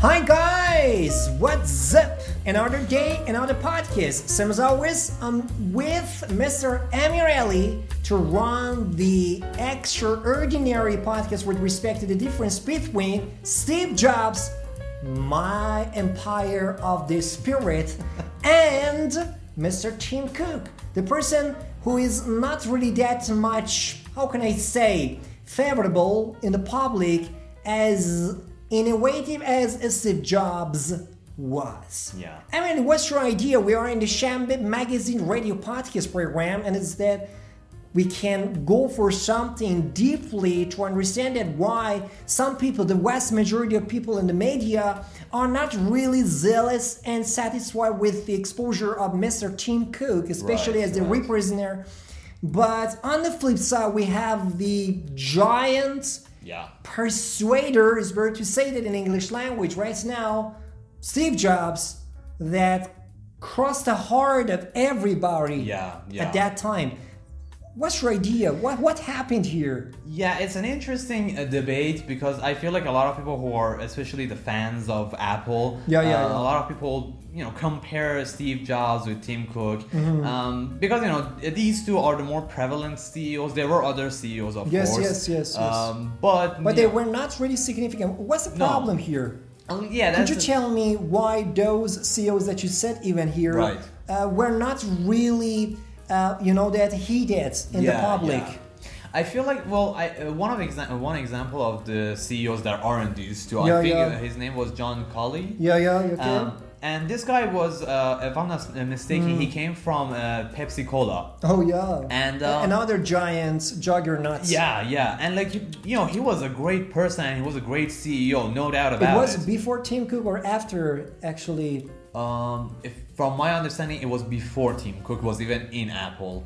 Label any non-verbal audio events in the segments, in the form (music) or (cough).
Hi guys, what's up? Another day, another podcast. Same as always, I'm with Mr. Amirelli to run the extraordinary podcast with respect to the difference between Steve Jobs, my empire of the spirit, (laughs) and Mr. Tim Cook, the person who is not really that much, how can I say, favorable in the public as innovative as Steve Jobs was. Yeah. I mean, what's your idea? We are in the Shambit Magazine radio podcast program, and it's that we can go for something deeply to understand that why some people, the vast majority of people in the media, are not really zealous and satisfied with the exposure of Mr. Tim Cook, especially Right, as the right. representative. But on the flip side, we have the giant Yeah. persuader is better to say that in English language right now, Steve Jobs, that crossed the heart of everybody Yeah, yeah. at that time. What's your idea? What what happened here? Yeah, it's an interesting uh, debate because I feel like a lot of people who are, especially the fans of Apple, Yeah, yeah, uh, yeah. a lot of people, you know, compare Steve Jobs with Tim Cook Mm-hmm. um, because you know these two are the more prevalent CEOs. There were other CEOs, of Yes, course. yes, yes, yes. Um, but But they know, were not really significant. What's the No. problem here? um, yeah, Could you the- tell me why those CEOs that you said even here Right. uh, were not really, uh, you know, that heated in the public? yeah. I feel like well, I uh, one of exa- one example of the CEOs that aren't these two. Yeah, I think yeah. uh, his name was John Sculley. Yeah, yeah, okay. Um, and this guy was, uh, if I'm not mistaken, he came from uh, Pepsi Cola. oh yeah. And uh, Another giant juggernaut. yeah, yeah, and like you, you know, he was a great person and he was a great CEO, no doubt about It was it. before Tim Cook or after actually. um, if from my understanding, it was before Tim Cook was even in Apple.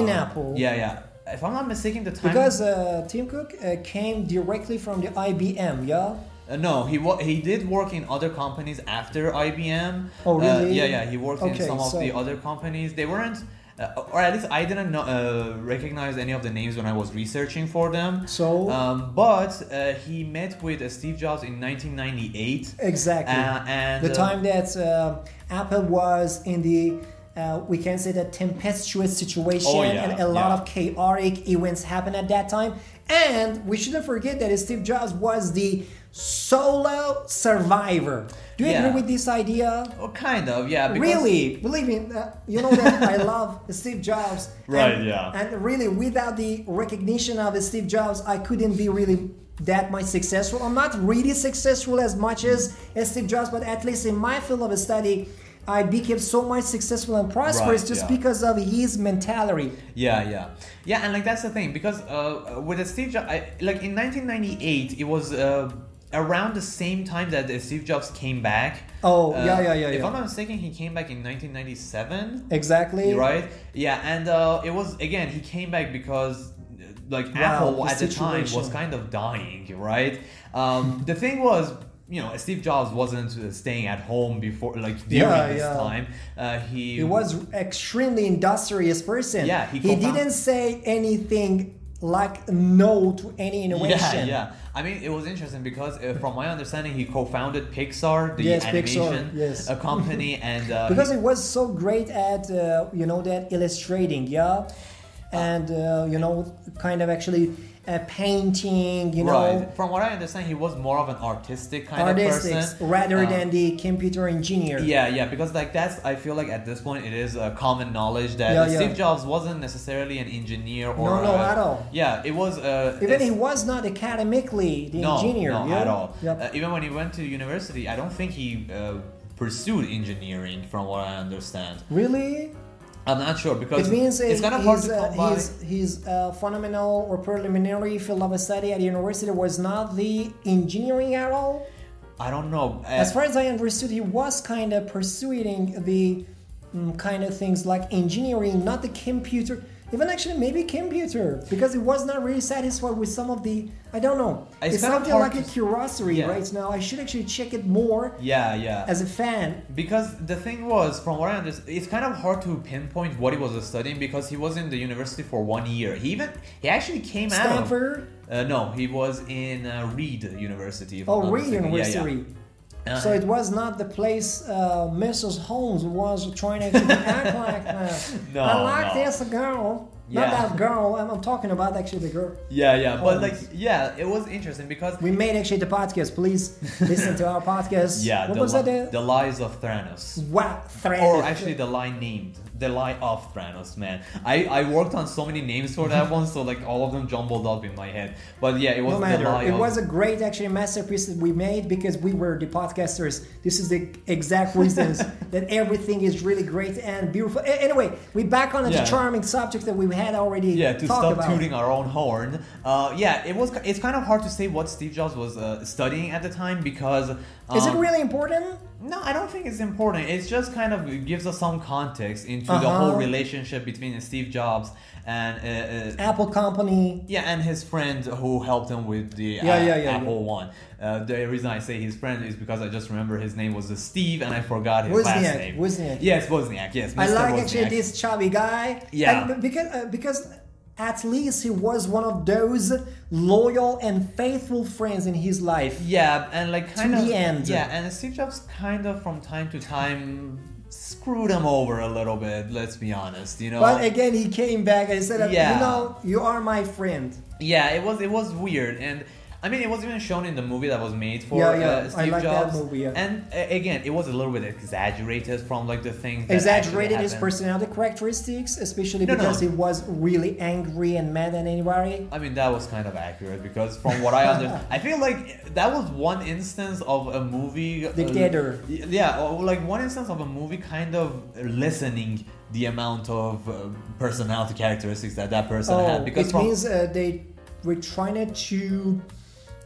In Uh, Apple? Yeah, yeah. If I'm not mistaken, the time Because uh, Tim Cook uh, came directly from the IBM, yeah? Uh, no, he wa- he did work in other companies after IBM. Oh, Uh, really? yeah, yeah. He worked Okay, in some of so- the other companies. They weren't, uh, or at least I didn't know, uh, recognize any of the names when I was researching for them. So- um, but uh, he met with uh, Steve Jobs in 1998. Exactly. Uh, and the uh, time that uh, Apple was in the, uh, we can say, the tempestuous situation Oh, yeah, and a lot yeah. of chaotic events happened at that time. And we shouldn't forget that Steve Jobs was the solo survivor. Do you Yeah. agree with this idea? Oh, kind of, yeah. Because, really, believe me, uh, you know that I (laughs) love Steve Jobs. Right, and, yeah. And really, without the recognition of Steve Jobs, I couldn't be really that much successful. I'm not really successful as much as, as Steve Jobs, but at least in my field of study, I became so much successful and prosperous Right, just yeah. because of his mentality. Yeah, yeah, yeah, and like that's the thing because uh, with Steve Jobs, I, like in 1998, it was uh, around the same time that Steve Jobs came back. Oh, Uh, yeah, yeah, yeah, If yeah. I'm not mistaken, he came back in 1997. Exactly. Right? Yeah, and uh, it was again he came back because uh, like Wow, Apple the at the time was kind of dying, right? Um, (laughs) the thing was. You know, Steve Jobs wasn't uh, staying at home before, like during Yeah, this yeah. time. Uh, he He was extremely industrious person. Yeah, he he didn't say anything like no to any innovation. Yeah, yeah. I mean, it was interesting because, uh, from my understanding, he co-founded Pixar, the Yes, animation Pixar, yes. uh, (laughs) company, and uh, because he- it was so great at uh, you know that illustrating yeah and uh, you know kind of actually uh, painting you know right. From what I understand, he was more of an artistic kind of person rather Uh, than the computer engineer Yeah, yeah, because like that's I feel like at this point it is uh, common knowledge that Yeah, yeah. Steve Jobs wasn't necessarily an engineer or No, no, uh, at all. Yeah, it was uh, even he was not academically the no, engineer no, yeah? at all. Yep. Uh, even when he went to university, I don't think he uh, pursued engineering, from what I understand. really I'm not sure because it means it's kind of hard his, to uh, come by. his, his uh, fundamental or preliminary field of study at university was not the engineering at all I don't know. Uh, As far as I understood, he was kind of pursuing the mm, kind of things like engineering, not the computer. Even actually, maybe computer, because he was not really satisfied with some of the. I don't know. It's It's, something like a curiosity Yeah. right now. I should actually check it more yeah, yeah. as a fan. Because the thing was, from what I understand, it's kind of hard to pinpoint what he was studying because he was in the university for one year. He even he actually came out. Stanford. Of, uh, no, he was in uh, Reed University. Oh, Reed mistaken. Yeah, yeah. Uh, so it was not the place uh, Mrs. Holmes was trying to act like. (laughs) Uh, No, I like no. this girl. Not that girl. I'm, I'm talking about actually the girl. Yeah, yeah, but like, yeah, it was interesting because We made actually the podcast. Please listen to our (laughs) podcast. yeah, What the, was li- that? the lies of Theranos. Wow, thread. Or actually, the lie named the lie of Theranos, man. I, I worked on so many names for that (laughs) one, so like all of them jumbled up in my head. But yeah, it was no matter. It of. was a great actually masterpiece that we made because we were the podcasters. This is the exact reasons (laughs) that everything is really great and beautiful. A- Anyway, we back on the Yeah. charming subject that we had already yeah, to talked stop about. tooting our own horn. Uh, yeah, it was. It's kind of hard to say what Steve Jobs was uh, studying at the time because. Is it um, really important? No, I don't think it's important. It's just kind of it gives us some context into the Uh-huh. whole relationship between Steve Jobs and uh, uh, Apple company. yeah, and his friend who helped him with the Yeah, uh, yeah, yeah, Apple One. Uh, the reason I say his friend is because I just remember his name was Steve, and I forgot his last name. Wozniak. Yes, Wozniak. Yes, Mr. I like actually this chubby guy. Yeah. And because uh, because at least he was one of those loyal and faithful friends in his life. Yeah, and like kind To of the end. Yeah, and Steve Jobs kind of from time to time screwed him over a little bit. Let's be honest, you know. But again, he came back and said, Yeah. "You know, you are my friend." Yeah, it was it was weird, and I mean it was even shown in the movie that was made for Yeah, yeah, uh, I Steve like that Jobs. movie, yeah. And uh, again, it was a little bit exaggerated from like the things that Exaggerated his personality characteristics, especially No, no. because he was really angry and mad at anybody. I mean that was kind of accurate because from what I understand, (laughs) I feel like that was one instance of a movie. uh, Dictator. yeah, like one instance of a movie kind of lessening the amount of uh, personality characteristics that that person Oh, had because it from means uh, they were trying to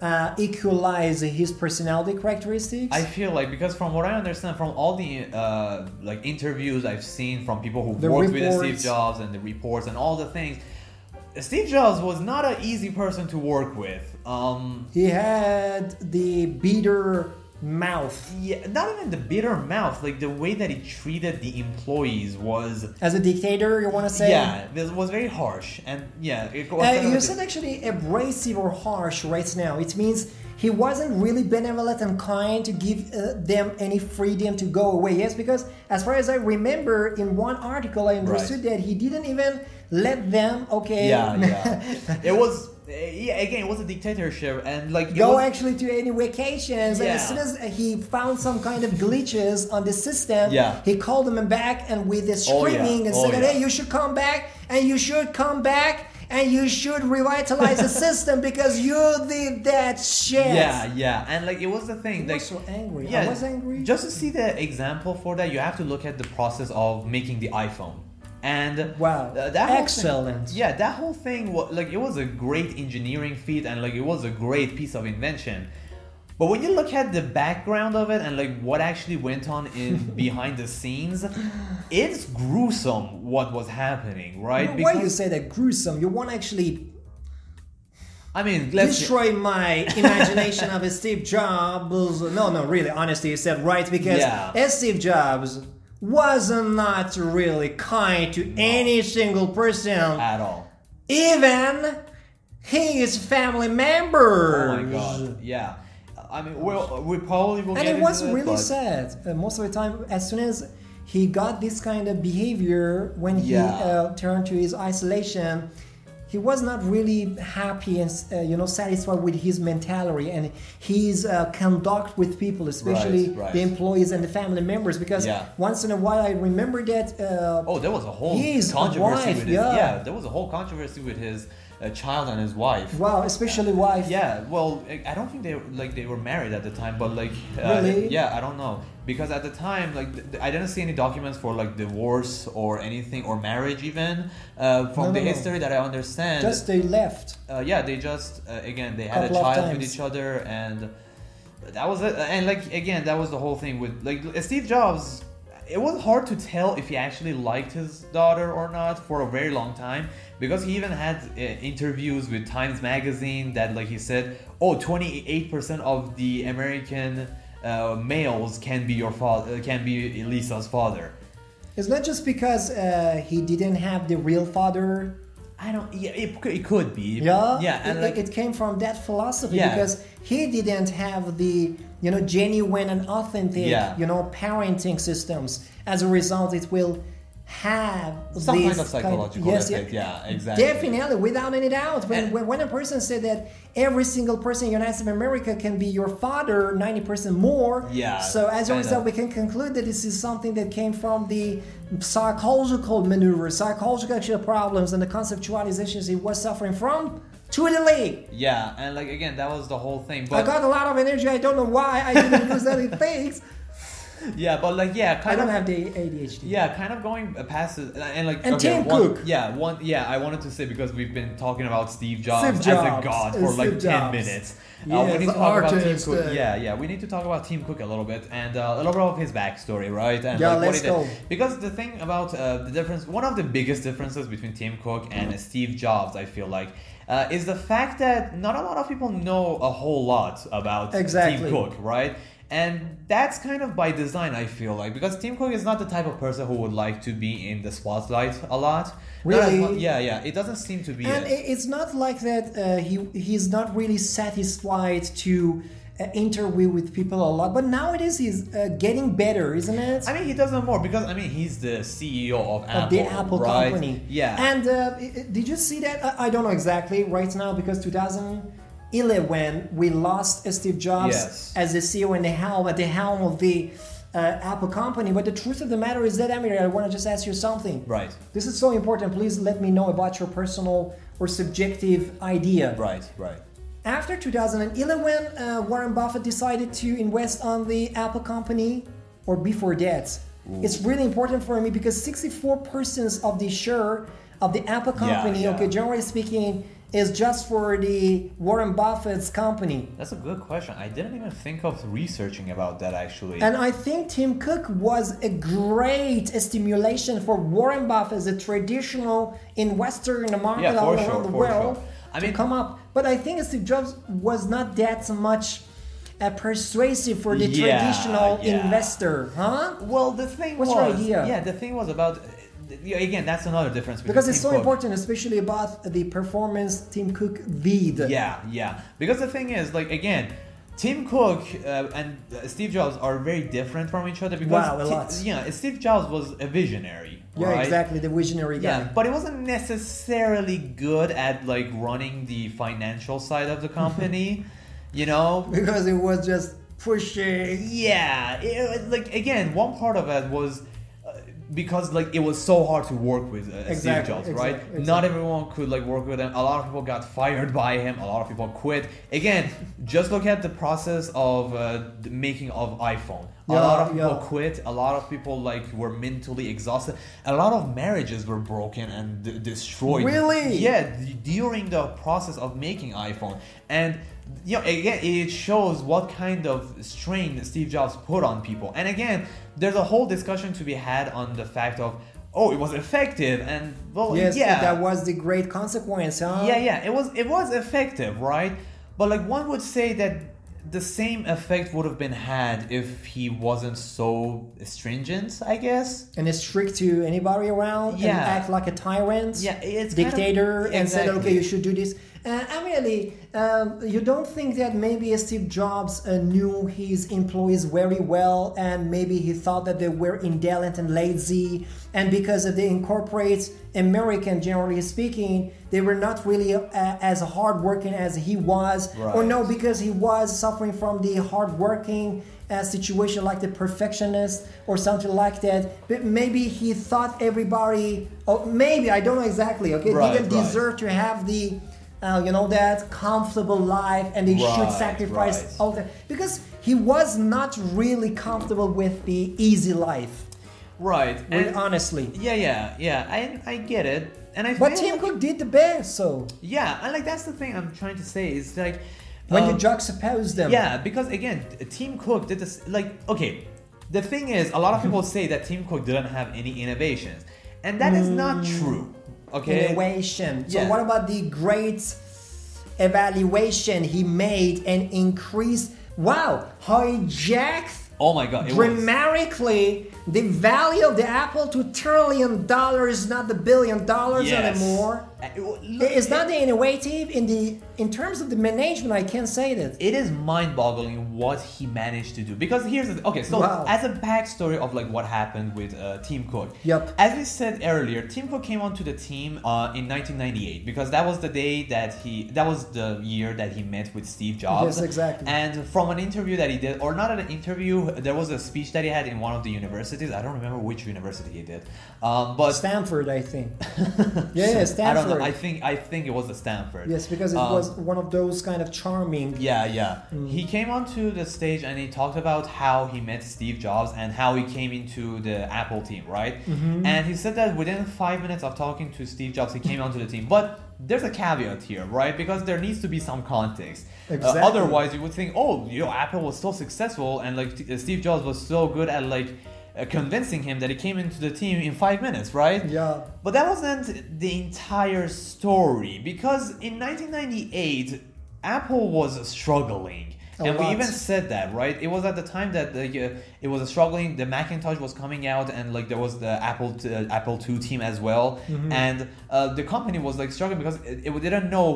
uh, equalize his personality characteristics. I feel like because from what I understand from all the uh, like interviews I've seen from people who The worked with Steve. Jobs and the reports and all the things, Steve Jobs was not an easy person to work with. Um, he had the bitter mouth. yeah, not even the bitter mouth, like the way that he treated the employees was. As a dictator, you want to say? Yeah, this was very harsh, and yeah, it was Uh, you said actually abrasive or harsh right now. It means he wasn't really benevolent and kind to give uh, them any freedom to go away. Yes, because as far as I remember, in one article I understood that he didn't even let them. Okay. yeah, yeah. (laughs) it was Eh, yeah. Again, it was a dictatorship, and like Go was- actually to any vacations, and as soon as he found some kind of glitches on the system, Yeah. he called them back and with the Oh, yeah. screaming and Oh, said, yeah. "Hey, you should come back, and you should come back, and you should revitalize the (laughs) system because you did that shit." Yeah, yeah, and like it was the thing. I like was so angry. Yeah, I was angry. Just to see the example for that, you have to look at the process of making the iPhone. And Wow. uh, that Excellent. Thing, yeah, that whole thing was like it was a great engineering feat and like it was a great piece of invention. But when you look at the background of it and like what actually went on in (laughs) behind the scenes, it's gruesome what was happening, right? Why you say that gruesome? You want to actually I mean, let's destroy my imagination of a Steve Jobs. No, no, really, honestly, you said right because Yeah. as Steve Jobs was not really kind to any single person, at all. even his family members. Oh my god, yeah. I mean, we'll, we probably will And get it was really but- sad. Uh, most of the time, as soon as he got this kind of behavior when he uh, turned to his isolation, he was not really happy and uh, you know satisfied with his mentality and his uh, conduct with people, especially Right, right. the employees and the family members. Because Yeah. once in a while, I remember that. Uh, Oh, there was a whole controversy wife, with his yeah. yeah. There was a whole controversy with his uh, child and his wife. Wow, especially wife. Yeah, well, I I don't think they like they were married at the time, but like, uh, Really? yeah, I don't know because at the time, like, th- I didn't see any documents for like divorce or anything or marriage even uh, from No, the no, no. history that I understand. Just they left. uh, yeah, they just uh, again they had a Couple child with each other, and that was it. And like again, that was the whole thing with like Steve Jobs. It was hard to tell if he actually liked his daughter or not for a very long time because he even had uh, interviews with Times Magazine that like he said, oh, 28% of the American uh, males can be your father, can be Lisa's father. It's not just because uh, he didn't have the real father. I don't. Yeah, it, could- it could be. Yeah, Yeah, and it, like it came from that philosophy Yeah. because he didn't have the you know genuine and authentic Yeah. you know parenting systems. As a result, it will have some this kind of psychological yes, effect. Yeah, exactly. Definitely, without any doubt. When, And- when, when a person said that every single person in the United States of America can be your father 90% more. Yeah, So as a result, we can conclude that this is something that came from the psychological maneuvers, psychological problems, and the conceptualizations he was suffering from to the league. Yeah, and like again, that was the whole thing. But I got a lot of energy. I don't know why I didn't use any (laughs) things. Yeah, but like yeah, kind I don't of have the ADHD. Yeah, kind of going past it, and like And okay, Tim one, Cook. Yeah, one. Yeah, I wanted to say because we've been talking about Steve Jobs, Steve as a god uh, for like Steve ten Jobs. minutes. uh, Yes, we need to talk about Tim Cook. uh, yeah, yeah, we need to talk about Tim Cook a little bit and uh, a little bit of his backstory, right? And Yeah, like, let's what he did. go. Because the thing about uh, the difference, one of the biggest differences between Tim Cook and Steve Jobs, I feel like. Uh, is the fact that not a lot of people know a whole lot about Exactly. Tim Cook, right? And that's kind of by design, I feel like, because Tim Cook is not the type of person who would like to be in the spotlight a lot. Really? mu- yeah, yeah. It doesn't seem to be. And it. it's not like that. Uh, he he's not really satisfied to uh, interview with people a lot. But nowadays he's uh, getting better, isn't it? I mean, he does more because I mean he's the CEO of Apple, of the Apple right? company. Yeah. And uh, did you see that? I, I don't know exactly right now because 2011 we lost Steve Jobs Yes. as the CEO and the helm at the helm of the uh, Apple company. But the truth of the matter is that Amir, I want to just ask you something. right, This is so important. Please let me know about your personal or subjective idea. right, right. After 2011, uh, Warren Buffett decided to invest on the Apple company, or before that. It's really important for me because 64% of the share of the Apple Yeah, company, yeah. okay, generally speaking, is just for the Warren Buffett's company. That's a good question. I didn't even think of researching about that actually. And I think Tim Cook was a great stimulation for Warren Buffett as a traditional investor in the market Yeah, all sure, around the world sure. I to mean- come up. But I think Steve Jobs was not that much uh, persuasive for the Yeah, traditional yeah. investor, huh? well, the thing What's was, your idea? yeah, the thing was about. Yeah, Again, that's another difference Because it's so Cook. important, especially about the performance Tim Cook did. Yeah, yeah. Because the thing is, like again, Tim Cook uh, and uh, Steve Jobs are very different from each other because Wow, a lot. yeah, Steve Jobs was a visionary. Yeah, right? exactly, the visionary guy. Yeah, but he wasn't necessarily good at like running the financial side of the (laughs) company. you know, Because it was just pushing. yeah, it, like again, one part of it was because like it was so hard to work with uh, Steve Jobs, exactly, right? exactly. Not everyone could like work with him. A lot of people got fired (laughs) by him. A lot of people quit. Again, just look at the process of uh, the making of iPhone. A Yeah, lot of people yeah. quit. A lot of people like were mentally exhausted. A lot of marriages were broken and d- destroyed. Really? Yeah, d- during the process of making iPhone. And you know, again, it shows what kind of strain Steve Jobs put on people. And again, there's a whole discussion to be had on the fact of, oh, it was effective, and well, Yes, yeah, that was the great consequence, huh? yeah, yeah, it was it was effective, right? But like one would say that the same effect would have been had if he wasn't so stringent, I guess. And is strict to anybody around and act like a tyrant. Yeah, it's kind of- dictator and said, okay, you should do this. Uh, Emily, um, you don't think that maybe Steve Jobs uh, knew his employees very well and maybe he thought that they were indolent and lazy and because of the incorporate American, generally speaking, they were not really uh, as hardworking as he was. Or no, because he was suffering from the hardworking uh, situation like the perfectionist or something like that. But maybe he thought everybody, oh, maybe, I don't know exactly, okay, Right, didn't right. deserve to have the, uh, you know, that comfortable life and they should sacrifice right. all that. Because he was not really comfortable with the easy life, Right. really, And honestly. yeah, yeah, yeah. I I get it. And I But Tim Cook did the best, so Yeah, and like that's the thing I'm trying to say is like when um, you juxtapose them. Yeah, because again, Tim Cook did this. Like, okay, the thing is, a lot of people say that Tim Cook didn't have any innovations, and that is not true. Okay. Innovation. So Yeah. what about the great evaluation he made and increased? Wow, how he jacked Oh my God! Was, dramatically the value of the Apple to trillion dollars, not the billion dollars Yes. anymore. It's not the innovative in the in terms of the management. I can't say that. it is mind-boggling what he managed to do because here's the okay so Wow. as a backstory of like what happened with uh, Tim Cook Yep. as we said earlier Tim Cook came onto the team uh, in 1998 because that was the day that he that was the year that he met with Steve Jobs Yes, exactly. and from an interview that he did or not an interview there was a speech that he had in one of the universities I don't remember which university he did um, but Stanford, I think. (laughs) yeah, yeah, I Stanford. I think I think it was the Stanford yes, because it Um, was one of those kind of charming. yeah, yeah. Mm. He came onto the stage and he talked about how he met Steve Jobs and how he came into the Apple team, right? Mm-hmm. And he said that within five minutes of talking to Steve Jobs, he came onto the team. But there's a caveat here, right? Because there needs to be some context. Uh, Exactly. otherwise, you would think, oh, you know, Apple was so successful and like uh, Steve Jobs was so good at like uh, convincing him that he came into the team in five minutes, right? Yeah. But that wasn't the entire story because in 1998, Apple was struggling. A and we even said that, right? It was at the time that the, uh, it was struggling. The Macintosh was coming out, and like there was the Apple t- uh, Apple II team as well, Mm-hmm. and uh, the company was like struggling because it, it didn't know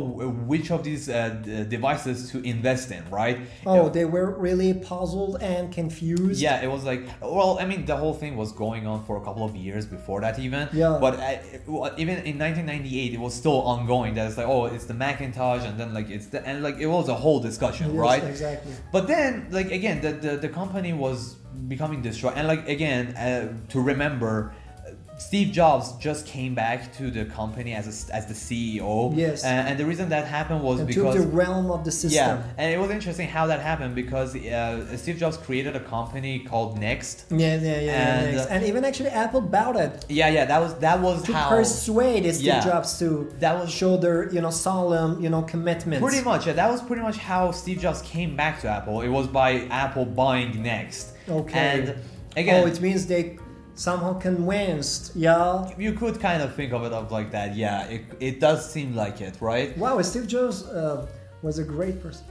which of these uh, d- devices to invest in, right? Oh, they were really puzzled and confused. Yeah, it was like, well, I mean, the whole thing was going on for a couple of years before that, even. Yeah. But uh, even in 1998, it was still ongoing. That it's like, oh, it's the Macintosh, and then like it's the and like it was a whole discussion, Yes, right? Exactly. But then, like again, the the, the company was becoming destroyed, and like again, uh, to remember. Uh, Steve Jobs just came back to the company as a, as the CEO. Yes. And, and the reason that happened was And because took the realm of the system. yeah, and it was interesting how that happened because uh, Steve Jobs created a company called Next. Yeah, yeah, yeah. yeah, And, next. uh, and even actually Apple bought it Yeah, yeah, that was that was to how persuade Steve Yeah. Jobs to That was- show their you know solemn you know commitment. pretty much. Yeah, that was pretty much how Steve Jobs came back to Apple. It was by Apple buying Next. Okay. And again, oh, it means they somehow convinced. Yeah. you could kind of think of it of like that. Yeah, it, it does seem like it, right? Wow, Steve Jobs uh, was a great person.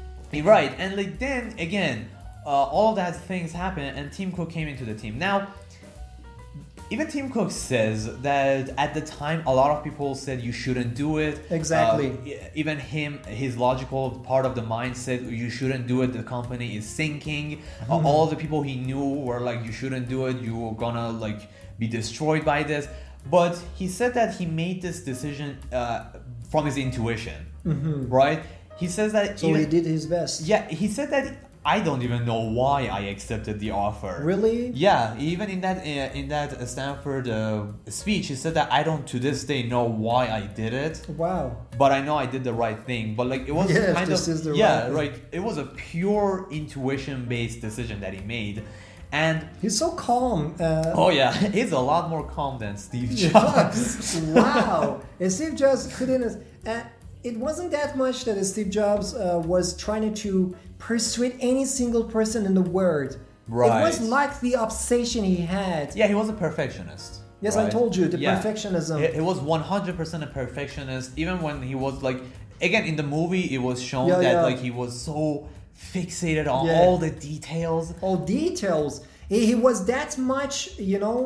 Right, and like then again, uh, all that things happened, and Tim Cook came into the team. Now, even Tim Cook says that at the time, a lot of people said you shouldn't do it. Exactly. Uh, even him, his logical part of the mind said you shouldn't do it. The company is sinking. Uh, Hmm. all the people he knew were like, you shouldn't do it. You're gonna like be destroyed by this. But he said that he made this decision uh, from his intuition, right? He says that Mm-hmm. So even- he did his best. yeah, he said that I don't even know why I accepted the offer. Really? Yeah, even in that uh, in that Stanford uh, speech, he said that I don't to this day know why I did it, Wow. but I know I did the right thing. But like it was Yes, kind this of is the yeah, right like it was a pure intuition based decision that he made, and He's so calm. Uh, oh yeah, (laughs) he's a lot more calm than Steve Jobs. wow. (laughs) And Steve Jobs couldn't. Uh, it wasn't that much that Steve Jobs uh, was trying to persuade any single person in the world. Right. It was like the obsession he had. yeah, he was a perfectionist. Yes, I told you, the Yeah. perfectionism. He, he was 100% a perfectionist, even when he was like, again, in the movie, it was shown Yeah, that yeah. like he was so fixated on all the details. all details. He, he was that much, you know,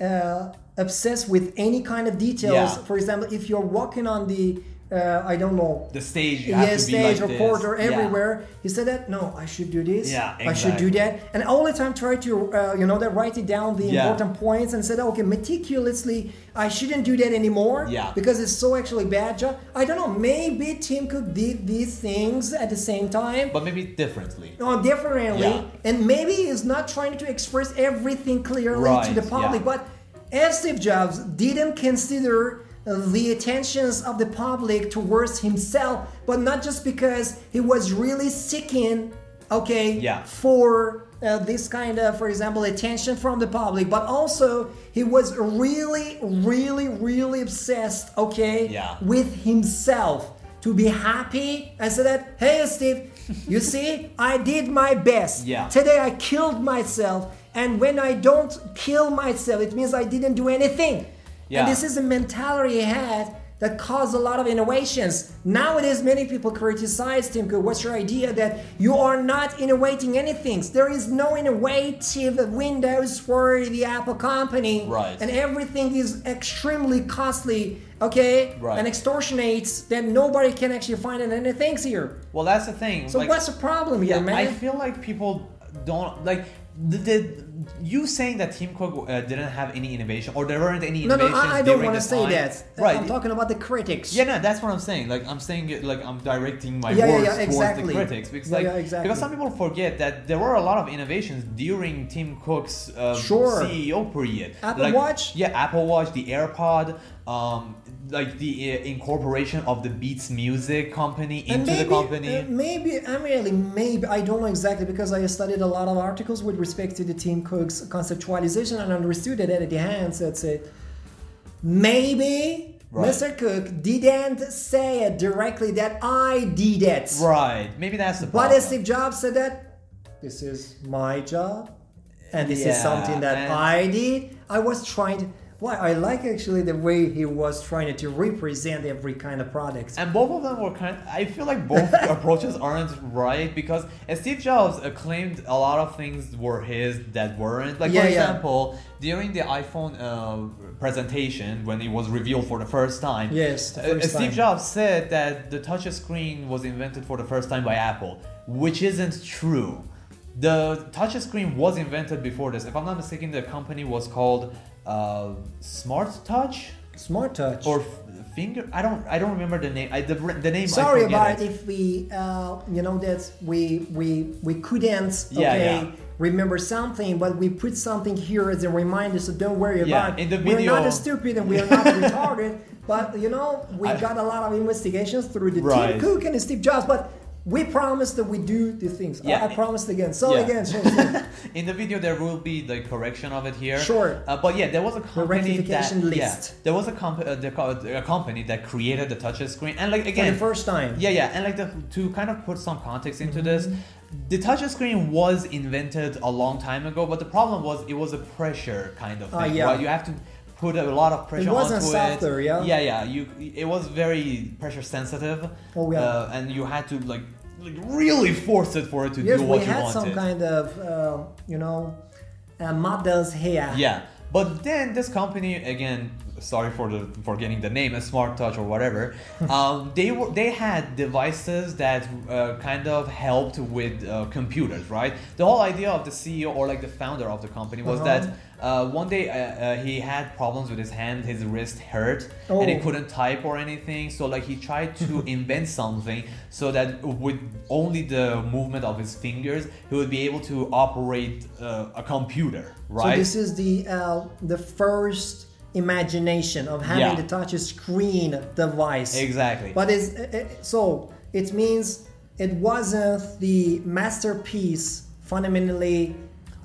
uh, uh, obsessed with any kind of details. Yeah. For example, if you're walking on the, uh, I don't know, The stage, you yeah, stage like or this. porter Yeah. everywhere. He said that no, I should do this. Yeah, exactly. I should do that, and all the time try to, uh, you know, that write it down the Yeah. important points and said, okay, meticulously, I shouldn't do that anymore. Yeah. because it's so actually bad job. I don't know. Maybe Tim Cook did these things at the same time. But maybe differently. No, differently, Yeah. and maybe he's not trying to express everything clearly to the public. But if Steve Jobs didn't consider the attentions of the public towards himself, but not just because he was really seeking, okay, Yeah. for uh, this kind of, for example, attention from the public, but also he was really, really, really obsessed, okay, Yeah. with himself to be happy and say that, hey, Steve, you (laughs) see, I did my best. Yeah. Today I killed myself, and when I don't kill myself, it means I didn't do anything. Yeah. And this is a mentality he had that caused a lot of innovations. Nowadays, many people criticize Tim Cook. What's your idea that you are not innovating anything? There is no innovative Windows for the Apple company, Right. And everything is extremely costly. Okay, Right. and extortionates that nobody can actually find anything here. Well, that's the thing. So like, what's the problem here, yeah, man? I feel like people don't like the, the you saying that Tim Cook uh, didn't have any innovation or there weren't any innovations. no, no, I, I don't want to say that. Right. I'm talking about the critics. Yeah, no, that's what I'm saying. Like I'm saying like I'm directing my Yeah, yeah, words yeah, towards exactly. the critics because Yeah, like yeah, exactly. because some people forget that there were a lot of innovations during Tim Cook's uh, Sure. CEO period. Apple Like, Watch? Yeah, Apple Watch, the AirPod, um, like the uh, incorporation of the Beats Music company into maybe, the company. uh, maybe I'm really maybe I don't know exactly because I studied a lot of articles with respect to the Tim Cook's conceptualization and understood it at the hand. So it's it. Maybe Right. Mr. Cook didn't say it directly that I did it. right. Maybe that's the But problem. as Steve Jobs said that this is my job and this is something that I did. I was trying to why I like actually the way he was trying to represent every kind of product. And both of them were kind. I feel like both (laughs) approaches aren't right because Steve Jobs uh, claimed a lot of things were his that weren't. Like Yeah, for yeah. example, during the iPhone uh, presentation when it was revealed for the first time, Yes, the uh, Steve time. Jobs said that the touch screen was invented for the first time by Apple, which isn't true. The touch screen was invented before this. If I'm not mistaken, the company was called uh, Smart Touch Smart touch. or f- finger i don't i don't remember the name i the, the name Sorry about it. if we, uh, you know, that we we we couldn't Yeah, okay yeah. remember something, but we put something here as a reminder, so don't worry Yeah, about. it. in the we're not stupid and we're not (laughs) retarded, but you know, we I- got a lot of investigations through the Right. Tim Cook and Steve Jobs, but we promise that we do the things. I- Yeah. I, promised again. So Yeah. again, so, so, (laughs) in the video there will be the correction of it here Sure. uh, but yeah there was a company rectification that list. yeah there was a, comp- uh, the, co- a company that created the touch screen and like again for the first time. yeah yeah and like the, to kind of put some context into this Mm-hmm. the touch screen was invented a long time ago but the problem was it was a pressure kind of Ah, thing yeah. right you have to put a lot of pressure it wasn't onto softer, it yeah? yeah yeah you it was very pressure sensitive Oh, yeah. uh, and you had to like like really force it for it to Yes, do what you wanted. Yes, we had some kind of, uh, you know, uh, models here. Yeah, but then this company again, sorry for the for getting the name, a Smart Touch or whatever. (laughs) um, they were they had devices that uh, kind of helped with uh, computers, right? The whole idea of the CEO or like the founder of the company was Uh-huh. that. Uh, one day uh, uh, he had problems with his hand, his wrist hurt, and he Oh. couldn't type or anything. So like he tried to (laughs) invent something so that with only the movement of his fingers, he would be able to operate uh, a computer, right? So this is the uh, the first imagination of having Yeah. the touch screen device. Exactly. But it's uh, so it means it wasn't the masterpiece fundamentally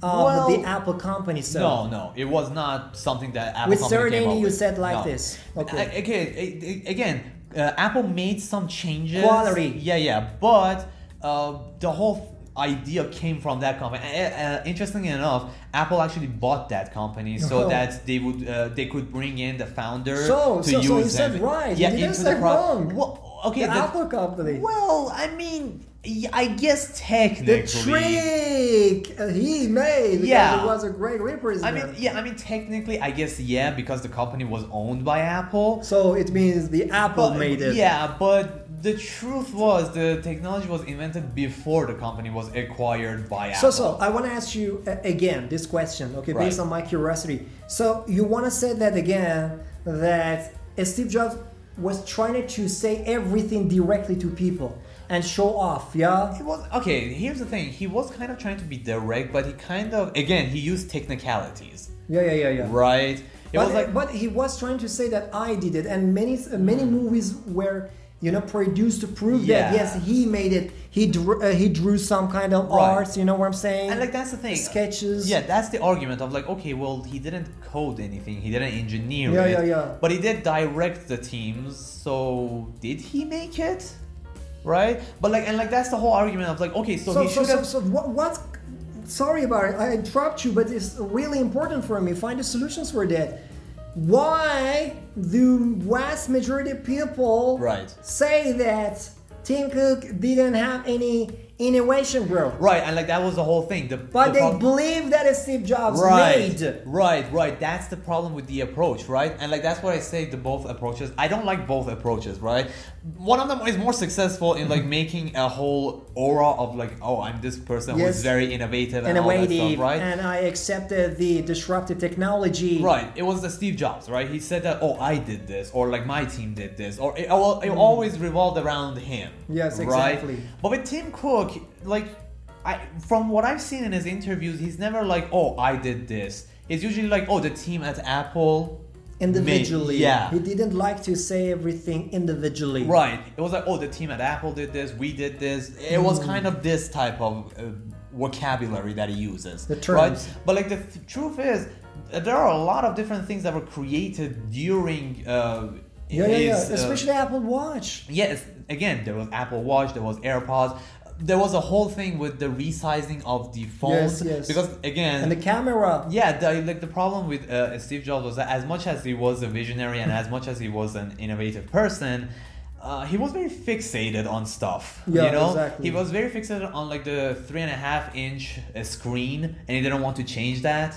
of Well, the Apple company. So no, no, it was not something that Apple With company came certainty up you with. said like No. this. Okay. A- Again, a- a- again, uh, Apple made some changes. Quality. Yeah, yeah, but uh, the whole idea came from that company. Uh, uh, interestingly enough, Apple actually bought that company so Oh. that they would uh, they could bring in the founder So- to so- use so you said right. Yeah, You didn't say pro- wrong. Well, okay, the the- Apple company. well, I mean, I guess the trick uh, he made Yeah. it was a great I representative. mean, yeah, I mean, technically, I guess, yeah, because the company was owned by Apple. so it means the Apple But- made it. Yeah, but the truth was the technology was invented before the company was acquired by So, Apple. so so I want to ask you uh, again this question, okay, based on my curiosity. So, you want to say that again that Steve Jobs was trying to say everything directly to people and show off, yeah? It was okay. Here's the thing. He was kind of trying to be direct, but he kind of again he used technicalities, Yeah, yeah, yeah, yeah. right? It But, was like but he was trying to say that I did it, and many uh, many movies were you know produced to prove that yes he made it. He drew uh, he drew some kind of Right. art. You know what I'm saying? And like that's the thing. Sketches. Yeah, that's the argument of like, okay, well, he didn't code anything, he didn't engineer Yeah, it, yeah, yeah. but he did direct the teams. So did he make it? Right? But like, and like that's the whole argument of like, okay, so, so, he so, should so, have. so what, what sorry about it i interrupt you but it's really important for me find the solutions for that why do vast majority of people Right. say that Tim Cook didn't have any innovation, bro? Right, and like that was the whole thing. The, But the they prob- believe that it's Steve Jobs right, made. right, right. That's the problem with the approach, right? And like that's what I say The both approaches. I don't like both approaches, right? One of them is more successful in like (laughs) making a whole aura of like, oh, I'm this person Yes. who's very innovative and all that stuff, right? and I accepted the disruptive technology. Right. It was the Steve Jobs, right? He said that, oh, I did this, or like my team did this, or it, it always revolved around him. Mm. Yes, right? exactly. But with Tim Cook, like, I from what I've seen in his interviews, he's never like, oh, I did this. It's usually like, oh, the team at Apple. Individually, made- yeah. he didn't like to say everything individually. Right. It was like, oh, the team at Apple did this, we did this. It was Mm. kind of this type of uh, vocabulary that he uses. The Right? terms. But like the th- truth is, uh, there are a lot of different things that were created during. Uh, Yeah, yeah, yeah. his, uh, Especially Apple Watch. Yes, again, there was Apple Watch, there was AirPods. There was a whole thing with the resizing of the phones Yes, yes. because again, And the camera. yeah, the, like the problem with uh, Steve Jobs was that as much as he was a visionary and as much as he was an innovative person, uh, he was very fixated on stuff. Yeah, you know, exactly. he was very fixated on like the three and a half inch uh, screen, and he didn't want to change that.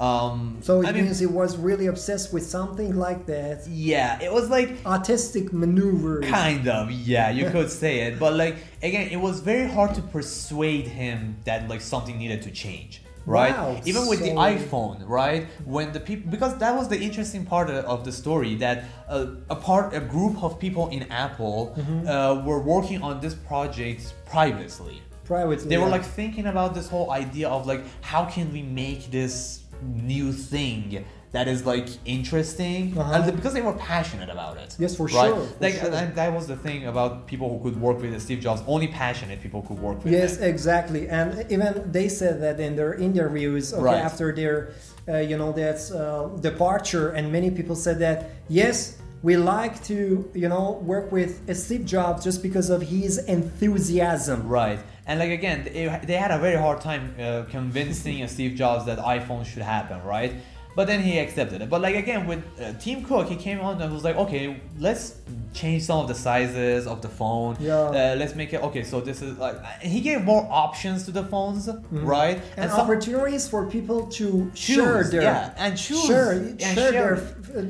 Um, So it I mean, means he was really obsessed with something like that. yeah, it was like Artistic maneuvers. Kind of, yeah, you (laughs) could say it. But like again, it was very hard to persuade him that like something needed to change. Right, Wow, even with the iPhone, right? When the people, because that was the interesting part of, the story that uh, a part, a group of people in Apple Mm-hmm. uh, were working on this project privately. Privately. They were like thinking about this whole idea of like how can we make this new thing that is like interesting Uh-huh. and because they were passionate about it. Yes, for right? sure, for like sure. that was the thing about people who could work with Steve Jobs. Only passionate people could work with Yes, him. exactly. And even they said that in their interviews okay, Right. after their, uh, you know, that uh, departure, and many people said that yes, we like to, you know, work with Steve Jobs just because of his enthusiasm. Right. And like again, they, they had a very hard time uh, convincing (laughs) Steve Jobs that iPhone should happen, right? But then he accepted it. But like again, with uh, Tim Cook, he came on and was like, okay, let's change some of the sizes of the phone. Yeah. Uh, let's make it okay. So this is like he gave more options to the phones, right? Mm-hmm. And, some- opportunities for people to Choose, share their yeah, and choose, share, and share, share- their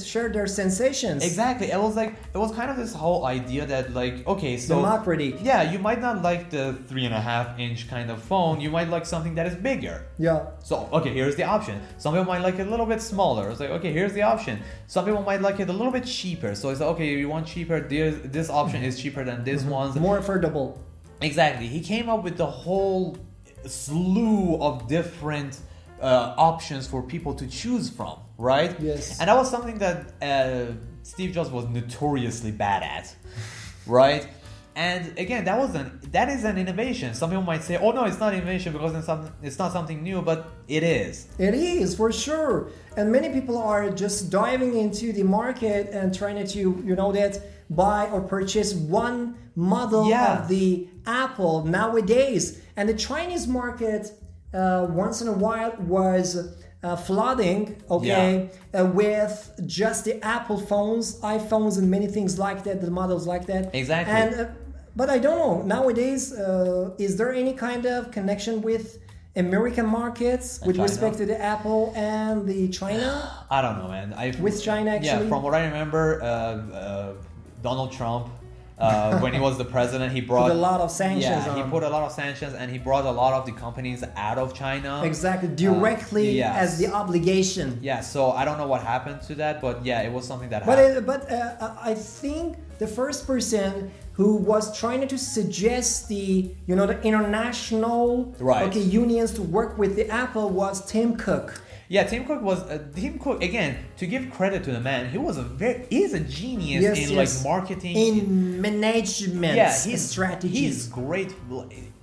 share their sensations. Exactly. It was like it was kind of this whole idea that like okay, so Democracy. yeah, you might not like the three and a half inch kind of phone. You might like something that is bigger. Yeah. So okay, here's the option. Some people might like it a little bit smaller. It's like okay, here's the option. Some people might like it a little bit cheaper. So it's like okay, you want cheaper. There's, this option is cheaper than this mm-hmm. one's. More affordable. Exactly. He came up with the whole slew of different uh, options for people to choose from, right? Yes. And that was something that uh, Steve Jobs was notoriously bad at, right? And again, that was an that is an innovation. Some people might say, "Oh no, it's not innovation because it's something it's not something new," but it is. It is for sure, and many people are just diving into the market and trying to, you know, that buy or purchase one model Yeah. of the Apple nowadays. And the Chinese market, uh, once in a while, was uh, flooding, okay, uh, with just the Apple phones, iPhones, and many things like that, the models like that. Exactly. And uh, but I don't know nowadays. Uh, is there any kind of connection with American markets with China? respect to the Apple and the China? I don't know, man. I've, With China, actually. Yeah, from what I remember, uh, uh, Donald Trump. Uh, when he was the president, he brought a lot of sanctions Yeah, he put a lot of sanctions, and he brought a lot of the companies out of China. Exactly, directly yes. as the obligation. Yeah, so I don't know what happened to that, but yeah, it was something that But happened. it, but uh, I think the first person who was trying to suggest the you know the international Right. okay unions to work with the Apple was Tim Cook. Yeah, Tim Cook was uh, Tim Cook again. To give credit to the man, he was a very is a genius Yes, in yes. like marketing. in management yeah, he's strategies. He's great.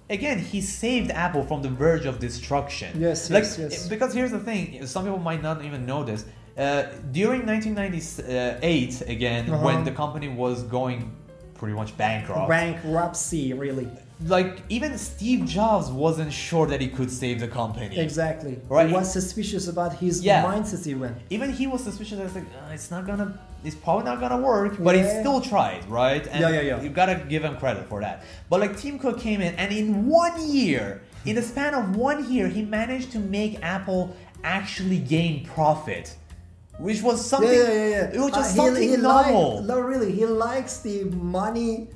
Again, he saved Apple from the verge of destruction. Yes, like, yes, yes. Because here's the thing: some people might not even know this. Uh, during 1998, again, Uh-huh. when the company was going pretty much bankrupt. Bankruptcy, really. like even Steve Jobs wasn't sure that he could save the company. Exactly. Right. He was suspicious about his Yeah. mindset even. Even he was suspicious. I was like, uh, it's not gonna, it's probably not gonna work. But he still tried, right? And Yeah, yeah, yeah. You gotta give him credit for that. But like Tim Cook came in, and in one year, in the span of one year, he managed to make Apple actually gain profit, which was something. yeah, yeah, yeah, yeah. It was just Uh, he- something he normal. Like, no, really, he likes the money,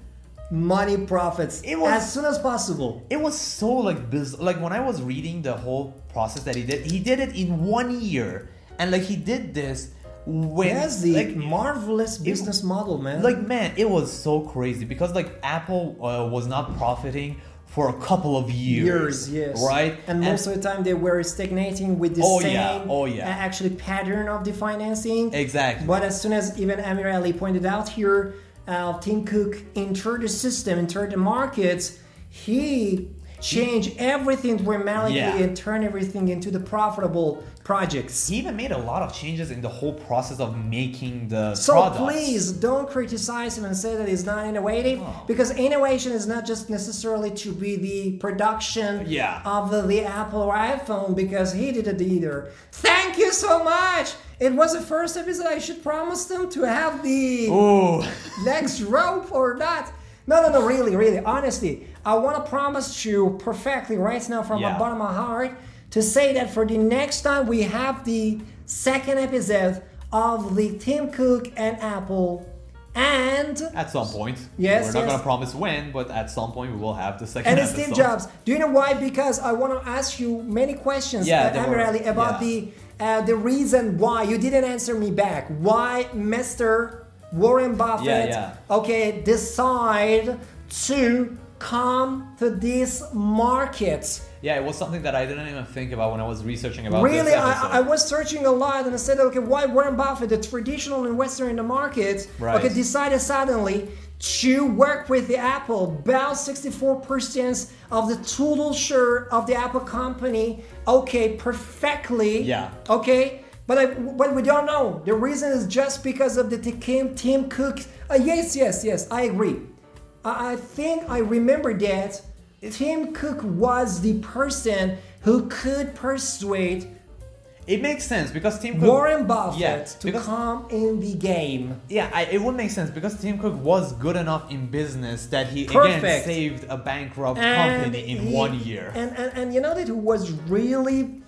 money profits It was- as soon as possible. it was so like biz- like when I was reading the whole process that he did, he did it in one year, and like he did this when Yes, the like marvelous business model, man. like man, it was so crazy because like Apple uh, was not profiting for a couple of years, years, yes, right? And, most of the time they were stagnating with the Oh, same, yeah, oh, yeah. actually pattern of the financing. exactly. But as soon as even Amir Ali pointed out here, uh, Tim Cook entered the system, entered the markets, he changed everything dramatically Yeah. and turn everything into the profitable projects. he even made a lot of changes in the whole process of making the So products. please don't criticize him and say that he's not innovative Oh. because innovation is not just necessarily to be the production Yeah. of the, the Apple or iPhone because he did it either. Thank you so much. It was the first episode. I should promise them to have the Ooh. (laughs) next rope or not. No, no, no, really, really, honestly, I want to promise you perfectly right now from Yeah. the bottom of my heart to say that for the next time we have the second episode of the Tim Cook and Apple and At some point. Yes, We're not yes. gonna promise when, but at some point we will have the second and it's episode. Steve Jobs. Do you know why? Because I want to ask you many questions, Yeah, uh, were- about yeah. the uh, the reason why you didn't answer me back. Why Mr. Warren Buffett, yeah. okay, decide to come to this market? Yeah, it was something that I didn't even think about when I was researching about Really. I, I was searching a lot and I said, okay, why Warren Buffett, the traditional investor in the market, Right. okay, decided suddenly to work with the Apple, about 64% of the total share of the Apple company, okay, perfectly. Yeah. Okay, but I, but we don't know. The reason is just because of the Tim Cook. Uh, yes, yes, yes, I agree. I, think I remember that Tim Cook was the person who could persuade It makes sense because Tim Cook. Warren Buffett Yeah, to because- come in the game. Yeah, I, it would make sense because Tim Cook was good enough in business that he again saved a bankrupt And company in he- one year. And, and, and you know that was really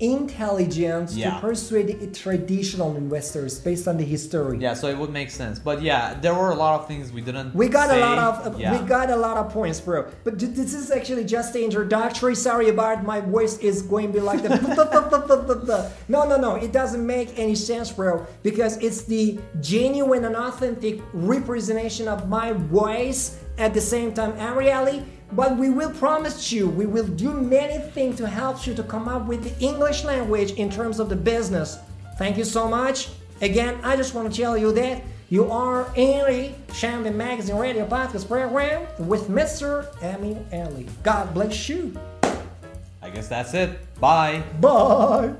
intelligent Yeah. to persuade traditional investors based on the history. yeah, so it would make sense. But yeah, there were a lot of things we didn't. We got a lot of uh, Yeah. we got a lot of points, bro. But this is actually just the introductory. Sorry about my voice is going to be like the (laughs) no no no. It doesn't make any sense, bro, because it's the genuine and authentic representation of my voice at the same time. Really, but we will promise you, we will do many things to help you to come up with the English language in terms of the business. Thank you so much. Again, I just want to tell you that you are in the Shambi Magazine radio podcast program with Mr. Emmy Ellie. God bless you. I guess that's it. Bye. Bye.